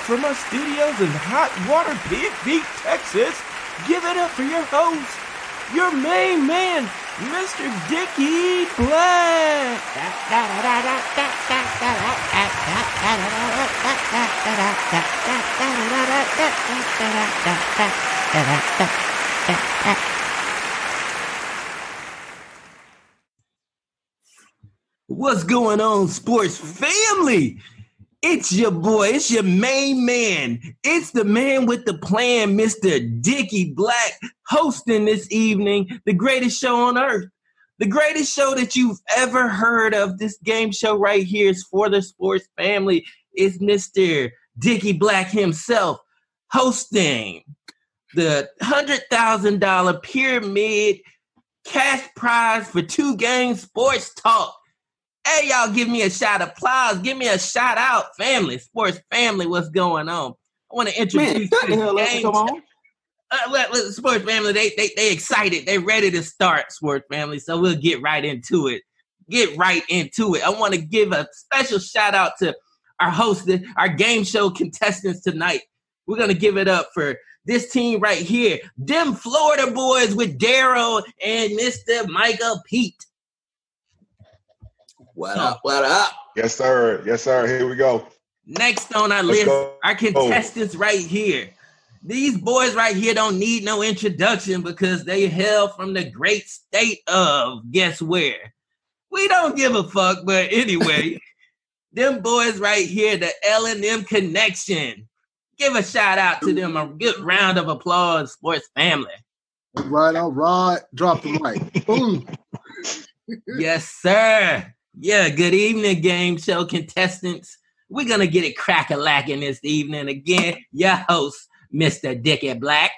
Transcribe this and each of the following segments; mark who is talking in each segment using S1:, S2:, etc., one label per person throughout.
S1: Live from our studios in Hot Water Big Beat, Texas. Give it up for your host, your main man, Mr. Dickie Black. What's going on, sports family? It's your boy, it's your main man. It's the man with the plan, Mr. Dickie Black, hosting this evening the greatest show on earth. The greatest show that you've ever heard of. This game show right here is for the sports family. It's Mr. Dickie Black himself hosting the $100,000 pyramid cash prize for two games sports talk. Hey, y'all, give me a shout of applause. Give me a shout out, family, sports family. What's going on? I want to introduce
S2: Man,
S1: game
S2: come on.
S1: uh, let, let- sports family, they, they they excited. They ready to start, sports family. So we'll get right into it. Get right into it. I want to give a special shout out to our host, our game show contestants tonight. We're gonna give it up for this team right here, them Florida boys with Daryl and Mr. Micah Pete.
S2: What up? What up?
S3: Yes, sir. Yes, sir. Here we go.
S1: Next on our
S3: Let's
S1: list,
S3: go.
S1: our oh. contestants right here. These boys right here don't need no introduction because they hail from the great state of guess where? We don't give a fuck, but anyway, them boys right here, the L and M connection. Give a shout out to them, a good round of applause, sports family.
S2: All right, all right. Drop the mic. Boom.
S1: Yes, sir. Yeah, good evening, game show contestants. We're gonna get it crack a lacking this evening again. Your host, Mr. Dickie Black.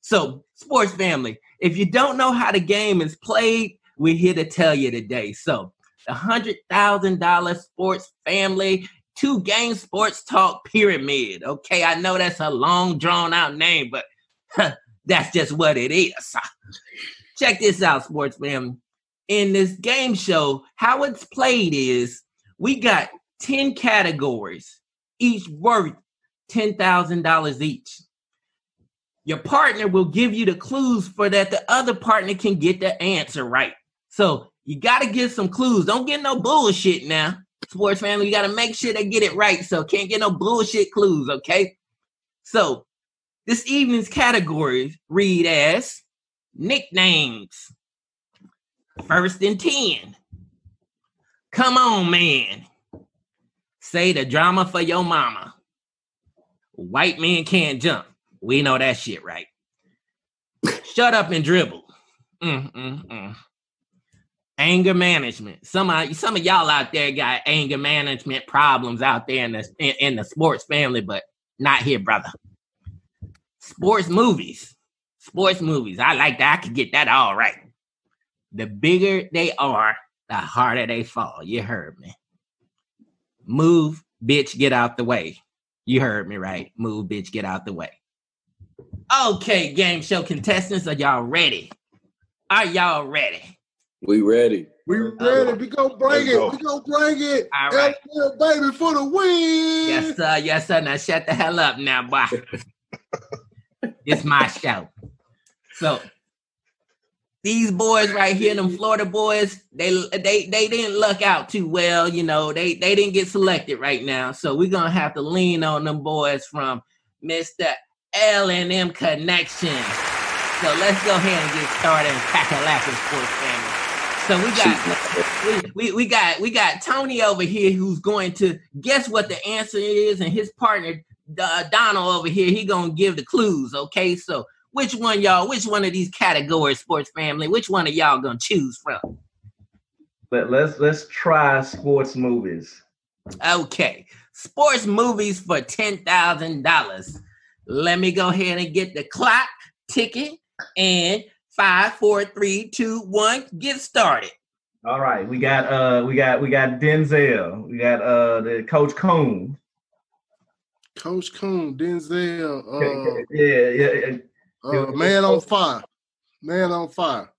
S1: So, sports family, if you don't know how the game is played, we're here to tell you today. So, the hundred thousand dollar sports family two game sports talk pyramid. Okay, I know that's a long drawn out name, but that's just what it is. Check this out, sports family in this game show, how it's played is we got 10 categories, each worth $10,000 each. Your partner will give you the clues for that the other partner can get the answer right. So you got to get some clues. Don't get no bullshit now. Sports family, you got to make sure they get it right. So can't get no bullshit clues, okay? So this evening's categories read as nicknames. First and 10. Come on, man. Say the drama for your mama. White men can't jump. We know that shit, right? Shut up and dribble. Mm, mm, mm. Anger management. Some of some of y'all out there got anger management problems out there in the in, in the sports family, but not here, brother. Sports movies. Sports movies. I like that. I could get that all right the bigger they are, the harder they fall. You heard me. Move, bitch, get out the way. You heard me right. Move, bitch, get out the way. Okay, game show contestants, are y'all ready? Are y'all ready?
S4: We ready.
S2: We ready. We gonna bring
S3: Let's
S2: it.
S3: go.
S2: We gonna bring it.
S1: All right.
S2: LL, baby for the win.
S1: Yes, sir. Yes, sir. Now shut the hell up now, boy. it's my show. So these boys right here, them Florida boys, they they they didn't luck out too well. You know, they they didn't get selected right now. So we're gonna have to lean on them boys from Mr. L and M Connection. So let's go ahead and get started and pack a lap sports family. So we got we, we, we got we got Tony over here who's going to guess what the answer is, and his partner uh, Donald over here he gonna give the clues. Okay, so which one y'all? Which one of these categories, sports family? Which one of y'all gonna choose from?
S5: But let's let's try sports movies.
S1: Okay, sports movies for ten thousand dollars. Let me go ahead and get the clock ticking and five, four, three, two, one. Get started.
S5: All right, we got uh we got we got Denzel, we got uh the Coach Boone.
S2: Coach Boone, Denzel, uh,
S5: yeah, yeah, yeah.
S2: Uh, man on fire. Man on fire.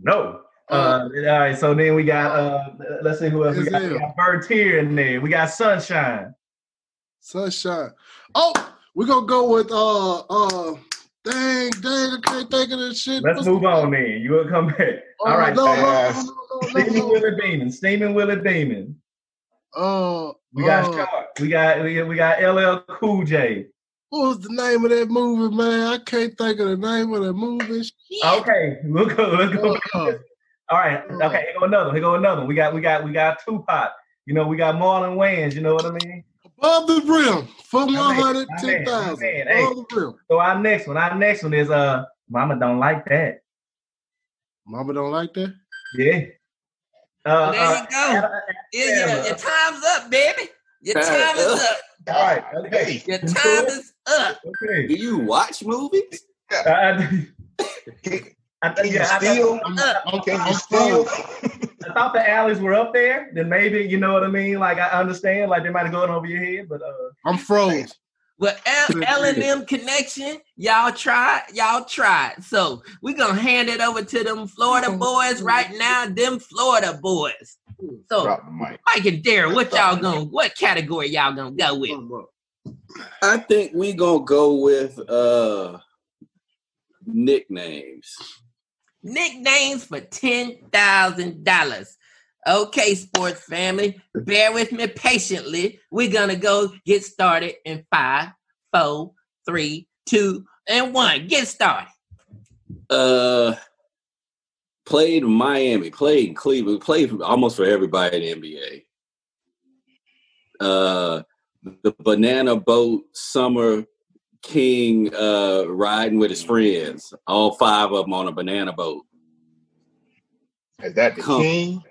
S5: No. Uh, all right, so then we got uh let's see who else we got. We
S2: Denzel.
S5: got Bertier in there. We got Sunshine.
S2: Sunshine. Oh, we're gonna go with uh uh dang, dang, I can't think of this shit.
S5: Let's
S2: What's
S5: move
S2: the-
S5: on then. You will come back.
S2: Oh,
S5: All right.
S2: no, no, no, no, no, no,
S5: Steaming
S2: no.
S5: Willie Beamen. Steaming Willie Beamen.
S2: Uh,
S5: We got
S2: uh,
S5: Shark. We got we got, we got LL Cool J.
S2: what was the name of that movie, man? I can't think of the name of the movie. Shit.
S5: Okay, we'll go. We'll go.
S2: Uh,
S5: All right. Okay. Here go another. Here go another. We got we got we got Tupac. You know we got Marlon Wayans. You know what I mean?
S2: above the rim for
S5: man,
S2: one hundred
S5: my
S2: ten
S5: man,
S2: thousand.
S5: my man, hey.
S2: Above the rim.
S5: So our next one. Our next one is uh. Mama don't like that.
S2: Mama don't like that.
S5: Yeah. Uh,
S1: There
S5: uh,
S1: you go. Yeah, yeah, your time's up, baby. Your time is up.
S5: all right. Okay.
S3: Hey,
S1: Your time is up.
S5: Okay.
S4: Do you watch movies?
S5: I,
S3: can,
S5: I,
S3: can you
S5: yeah, I-
S3: steal?
S2: I'm, I'm, I'm
S3: you steal?
S5: I thought the alleys were up there. Then maybe you know what I mean. Like I understand, like they might have gone over your head, but uh,
S2: I'm froze.
S1: Well, L, L and M connection, y'all tried, y'all tried. So we're gonna hand it over to them Florida boys right now. Them Florida boys. So
S3: Drop the mic.
S1: Mike and Darren, what y'all gonna what category y'all gonna go with?
S4: I think we gonna go with uh nicknames.
S1: Nicknames for ten thousand dollars. Okay, sports family, bear with me patiently. We're gonna go get started in five, four, three, two, and one. Get started.
S4: Uh played in Miami, played in Cleveland, played almost for everybody in the NBA. Uh the banana boat summer king uh riding with his friends, all five of them on a banana boat.
S3: Is that the
S4: Come.
S3: king?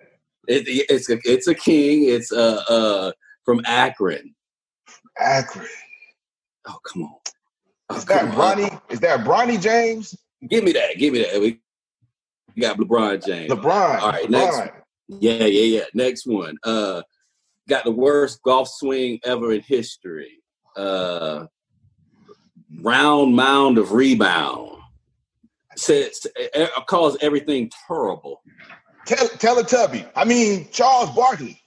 S4: It, it's a it's a king. It's uh uh from Akron.
S3: Akron.
S4: Oh come on. Oh,
S3: Is that
S4: on.
S3: Bronny? Is that Bronny James?
S4: Give me that. Give me that. We we got LeBron James.
S3: LeBron.
S4: All right,
S3: LeBron.
S4: next. Yeah, yeah, yeah. Next one. Uh got the worst golf swing ever in history. Uh round mound of rebound. Says calls everything terrible.
S3: Tell Teletubby. I mean Charles Barkley.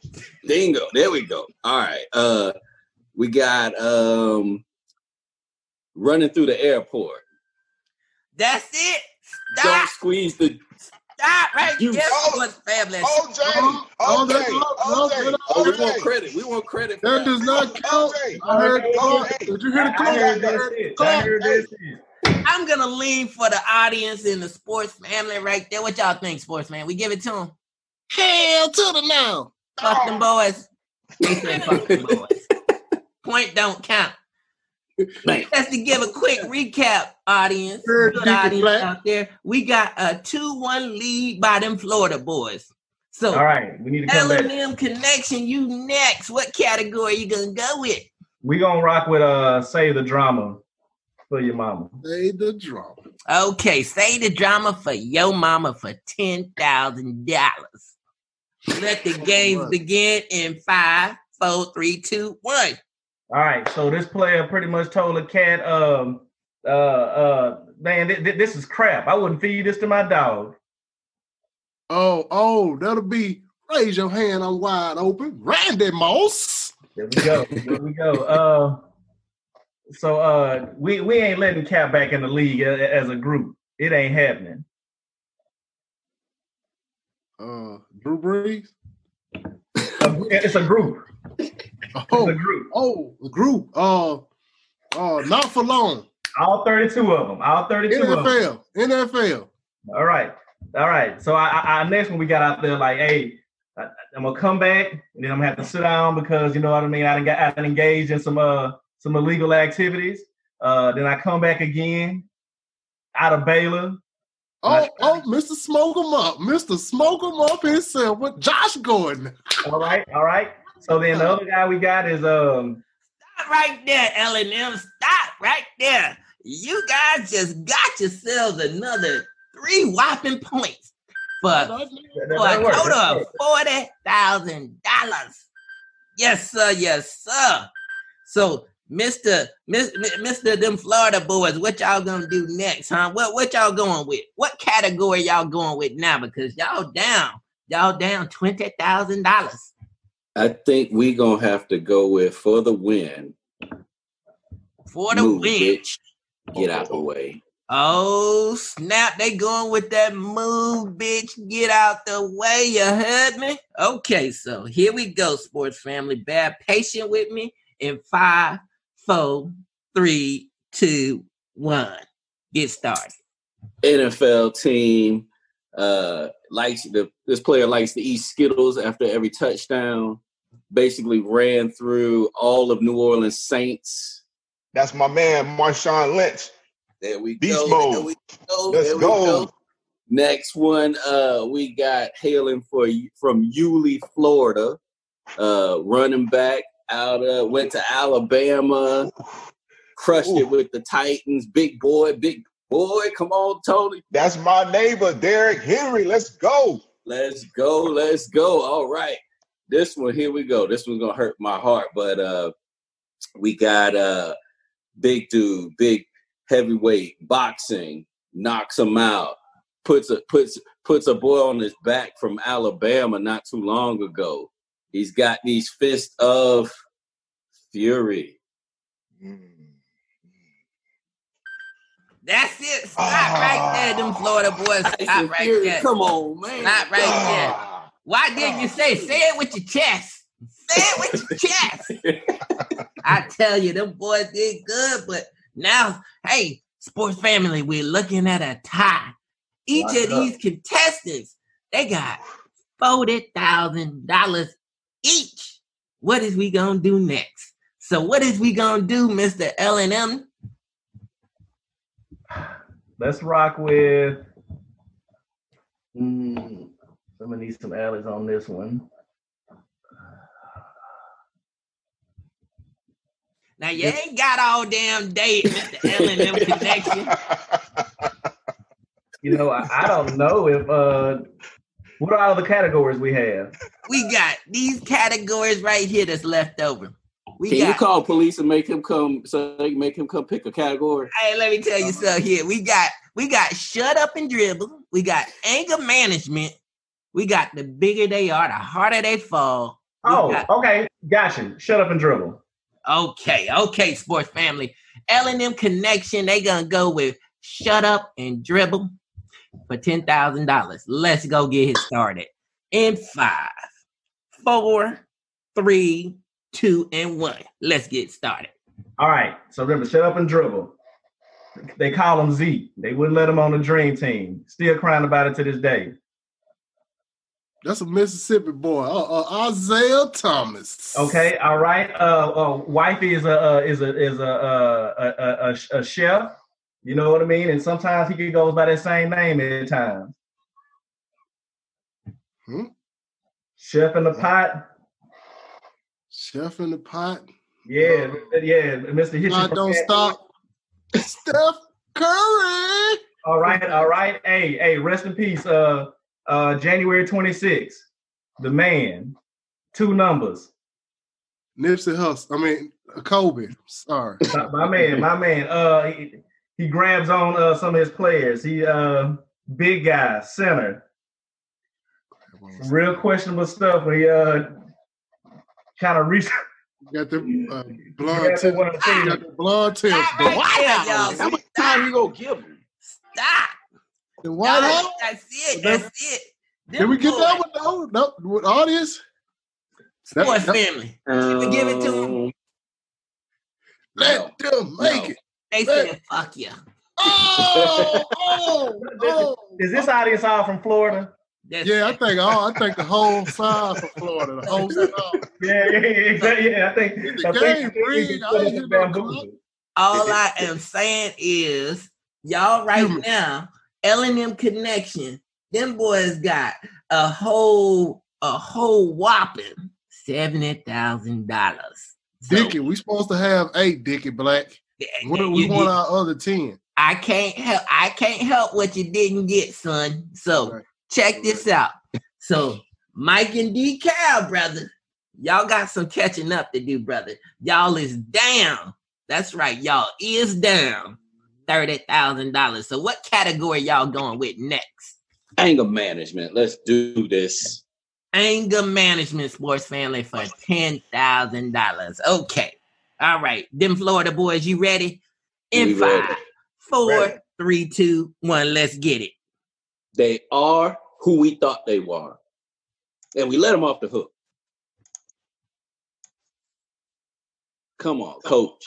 S4: Dingo. There we go. All right. Uh we got um running through the airport.
S1: That's it.
S4: Don't squeeze the
S1: Stop right
S4: You-
S1: there,
S3: Oh,
S1: sports family.
S3: OJ.
S2: Oh, oh,
S3: OJ.
S2: that's not- no,
S3: OJ.
S4: Oh, we want credit. We want credit.
S2: That
S4: that.
S2: does not count.
S3: OJ.
S2: I heard the call.
S3: Okay.
S2: Did you hear the
S5: I,
S2: call?
S5: I heard
S2: You
S5: that
S2: heard
S5: shit.
S2: the
S5: I
S2: call?
S5: heard that shit.
S1: I'm gonna lean for the audience and the sports family right there. What y'all think, sports man? We give it to them.
S2: Hell to the now.
S1: Fuck them boys. They said fuck them boys. Point don't count.
S4: Man.
S1: Just to give a quick recap, audience, good audience out there, we got a 2-1 lead by them Florida boys. So
S5: All right, we need to come
S1: L
S5: back.
S1: and M connection, you next. What category you gonna go with?
S5: We gonna rock with uh say the drama for your mama.
S2: Say the drama.
S1: Okay, say the drama for your mama for ten thousand dollars. Let the games begin in five, four, three, two, one.
S5: All right, so this player pretty much told a cat, um, uh, uh, man, th- th- this is crap. I wouldn't feed this to my dog.
S2: Oh, oh, that'll be raise your hand. I'm wide open. Randy Moss.
S5: There we go. there we go. Uh, so uh, we we ain't letting Cap back in the league a- as a group. It ain't happening.
S2: Uh, Drew Brees.
S5: It's a group. It's
S2: Oh,
S5: a group.
S2: oh, the group. Uh, uh, not for long.
S5: All thirty-two of them. All thirty-two of them.
S2: NFL. NFL.
S5: All right, all right. So I, I, next one we got out there like, hey, I, I'm gonna come back and then I'm gonna have to sit down because you know what I mean. I done got I engaged in some uh some illegal activities. Uh, then I come back again out of Baylor.
S2: Oh, oh, Mr. Smoke Smoke 'em up. Mr. Smoke Smoke 'em up himself with Josh Gordon.
S5: All right, all right. So then the other guy we got is um
S1: Stop right there, L and M. Stop right there. You guys just got yourselves another three whopping points for
S5: that-
S1: for
S5: that
S1: a total
S5: that
S1: of forty thousand dollars. Yes, sir. Yes, sir. So, Mister, Mister, Mister, them Florida boys, what y'all gonna do next, huh? What what y'all going with? What category y'all going with now? Because y'all down, y'all down twenty thousand dollars.
S4: I think we gonna have to go with for the win.
S1: for the
S4: Move,
S1: win.
S4: bitch. Get out the way.
S1: Oh snap! They going with that move, bitch. Get out the way. You heard me? Okay, so here we go, sports family. Bad patient with me in five, four, three, two, one. Get started.
S4: NFL team uh likes the this player likes to eat Skittles after every touchdown. Basically ran through all of New Orleans Saints.
S3: That's my man, Marshawn Lynch.
S4: There we
S3: Beast
S4: go.
S3: mode.
S4: There we go.
S3: Let's
S4: There we
S3: go.
S4: Next one, uh, we got hailing for from Yulee, Florida. Uh, running back out uh, went to Alabama, crushed it with the Titans. Big boy, big boy. Come on, Tony.
S3: That's my neighbor, Derrick Henry. Let's go.
S4: Let's go. Let's go. All right. This one, here we go. This one's gonna hurt my heart, but uh we got uh big dude, big heavyweight boxing, knocks him out, puts a puts puts a boy on his back from Alabama not too long ago. He's got these fists of fury.
S3: Mm.
S1: That's it. Stop right there, them Florida boys. Stop right
S4: Fury,
S1: there.
S4: Come on, man.
S1: Stop right there.
S3: Ah.
S1: Why didn't you say? Say it with your chest. Say it with your chest. I tell you, them boys did good, but now, hey, sports family, we're looking at a tie. Each of
S5: up.
S1: these contestants, they got forty thousand dollars each. What is we gonna do next? So, what is we gonna do, Mister L and M?
S5: Let's rock with.
S4: Mm,
S5: I'm gonna need some alleys on this one.
S1: Now you ain't got all damn day, Mister L and M connection.
S5: You know, I, I don't know if uh, what are all the categories we have?
S1: We got these categories right here that's left over. We
S4: Can you call police and make him come so they can make him come pick a category?
S1: Hey, let me tell you uh-huh. something here. We got we got shut up and dribble. We got anger management. We got the bigger they are, the harder they fall. We
S5: Oh,
S1: got-
S5: okay, gotcha. Shut up and dribble.
S1: okay, okay, sports family. L and M connection. They gonna go with shut up and dribble for ten thousand dollars. Let's go get it started. In five, four, three, two, and one. Let's get started.
S5: All right. So remember, shut up and dribble. They call him Z. They wouldn't let him on the dream team. Still crying about it to this day.
S2: That's a Mississippi boy, uh, uh, Isiah Thomas.
S5: Okay. All right. Uh, uh wifey is a uh, is a is a, uh, a, a, a a chef. You know what I mean? And sometimes he goes by that same name at times.
S2: Hmm?
S5: Chef in the pot.
S2: Chef in the pot.
S5: Yeah, yeah, Mr.
S2: I don't stop. Steph Curry.
S5: All right, all right. Hey, hey, rest in peace. Uh uh January 26th. The man. Two numbers.
S2: Nipsey Hussle. I mean, Kobe. Sorry.
S5: My- my man, my man. Uh he, he grabs on uh some of his players. He uh big guy, center. Some real questionable stuff where he uh kind of reached
S2: Got the uh, blonde
S5: grabs
S2: tips.
S5: the
S2: Got the blonde tips.
S1: Stop right
S2: White
S1: there,
S2: House.
S1: y'all.
S4: How much time you gonna give him?
S1: Stop.
S2: The White
S1: Y'all, That's it. That's it.
S2: Did we get
S1: Them
S2: that
S1: boys,
S2: one though? No, with audience. That-
S1: Sports
S2: that-
S1: family. Should we give it to them?
S4: Um,
S2: let them make
S4: No.
S2: it.
S1: They said, "Fuck you."
S2: Oh, oh, oh.
S5: Is this audience all from Florida?
S1: That's
S2: Yeah, I think all. I think the whole side of Florida, the whole side.
S5: Yeah, yeah, yeah, exactly. Yeah, I think
S2: It's the
S5: I think-
S2: game,
S5: I think
S2: Reed.
S5: it's
S2: I ain't hear no
S5: bamboozled.
S1: all I am saying is, y'all right
S2: Human.
S1: now, L and M connection. Them boys got a whole a whole whopping seventy thousand dollars.
S2: Dickie, we supposed to have eight, Dickie Black. What, we want our other ten.
S1: I can't help. I can't help what you didn't get, son. So
S2: Right.
S1: Check this out. So Mike and D Cal, brother, y'all got some catching up to do, brother. Y'all is down. That's right. Y'all is down thirty thousand dollars. So what category y'all going with next?
S4: Anger management. Let's do this.
S1: Anger management, sports family for ten thousand dollars. Okay. All right, them Florida boys, you ready? In
S4: We ready.
S1: four,
S3: Ready.
S1: three, two, one. Let's get it.
S4: They are who we thought they were. And we let them off the hook. Come on, coach.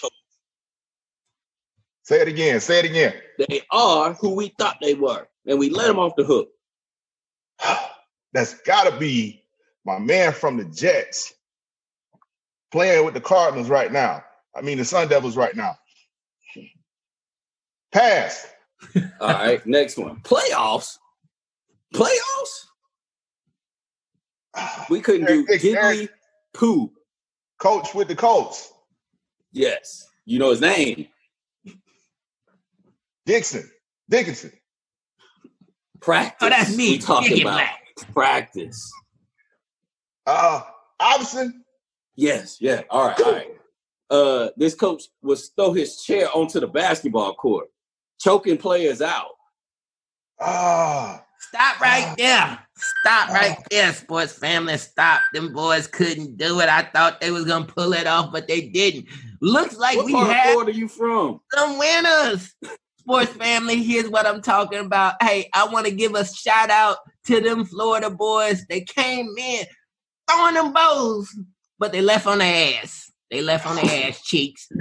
S3: Say it again. Say it again.
S4: They are who we thought they were. And we let them off the hook.
S3: That's got to be my man from the Jets playing with the Cardinals right now. I mean, the Sun Devils right now. Pass.
S4: All right, next one. Playoffs. Playoffs? We couldn't do
S3: Eric- Eric-
S4: giggly poo.
S3: Coach with the Colts.
S4: Yes. You know his name.
S3: Dixon. Dickinson.
S4: Practice.
S1: Oh, that's me.
S4: We talking
S1: Dick
S4: about
S1: black.
S4: practice.
S3: Uh, Iverson.
S4: Yes, yeah. All right, all right. Uh, this coach was throw his chair onto the basketball court, choking players out.
S3: Ah,
S1: Stop right there. Stop right there, sports family. Stop. Them boys couldn't do it. I thought they was gonna pull it off, but they didn't. Looks like
S4: what
S1: we
S4: part of
S1: have
S4: you from?
S1: some winners. Sports family, here's what I'm talking about. Hey, I want to give a shout out to them Florida boys. They came in throwing them bows, but they left on their ass. They left on their ass cheeks.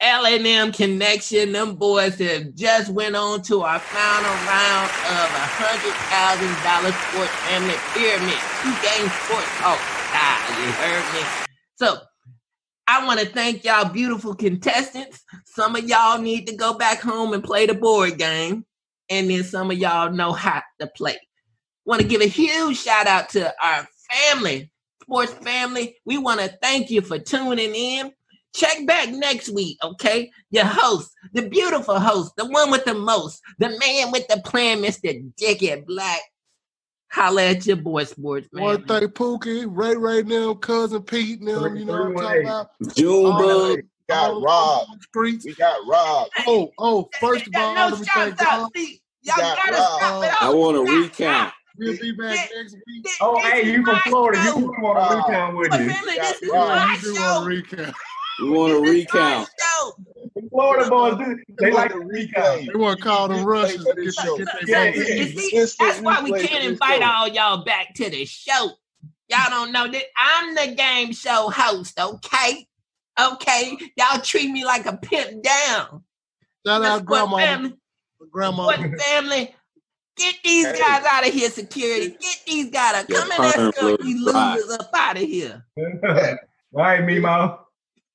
S1: L and M connection. Them boys have just went on to our final round of a hundred thousand dollar sports family pyramid. Two game sports talk style. You heard me? So I want to thank y'all beautiful contestants. Some of y'all need to go back home and play the board game. And then some of y'all know how to play. Want to give a huge shout out to our family, sports family. We want to thank you for tuning in. Check back next week, okay? Your host, the beautiful host, the one with the most, the man with the plan, Mr. Dickie Black. Holla at your boy, sports man.
S2: One thing, Pookie, Ray Ray, now cousin Pete, now you know what I'm talking
S5: 318.
S2: about?
S4: Junebug.
S3: got
S2: All
S3: robbed.
S2: the Streets.
S3: We got robbed.
S2: Oh, oh, first of all,
S1: no
S2: let me thank. God.
S1: See, y'all
S3: got
S1: gotta
S3: robbed.
S1: stop it.
S4: I want to recount.
S2: We'll be back next week.
S5: oh, hey, you from Florida. You want to recount with
S1: But
S5: you.
S1: family,
S3: got
S1: this is
S3: robbed.
S1: my show.
S2: Want.
S4: We want to
S1: This is my
S4: recount.
S5: The Florida boys, do, they like to
S3: the
S5: recount.
S2: They want to call them
S3: Replay
S2: Russians to
S3: this
S2: get,
S3: show.
S2: get their
S5: Yeah, yeah.
S1: You see, that's why we can't invite
S3: show.
S1: all y'all back to the show. Y'all don't know that I'm the game show host, okay? Okay, y'all treat me like a pimp down.
S2: Shout out grandma.
S1: family,
S2: Grandma.
S1: Sport family, get these
S3: Hey.
S1: guys out of here, security. Get these guys.
S4: Your
S1: Come and escort
S4: perm
S1: these
S4: looks dry.
S1: losers up out of here.
S5: All right, Mimo.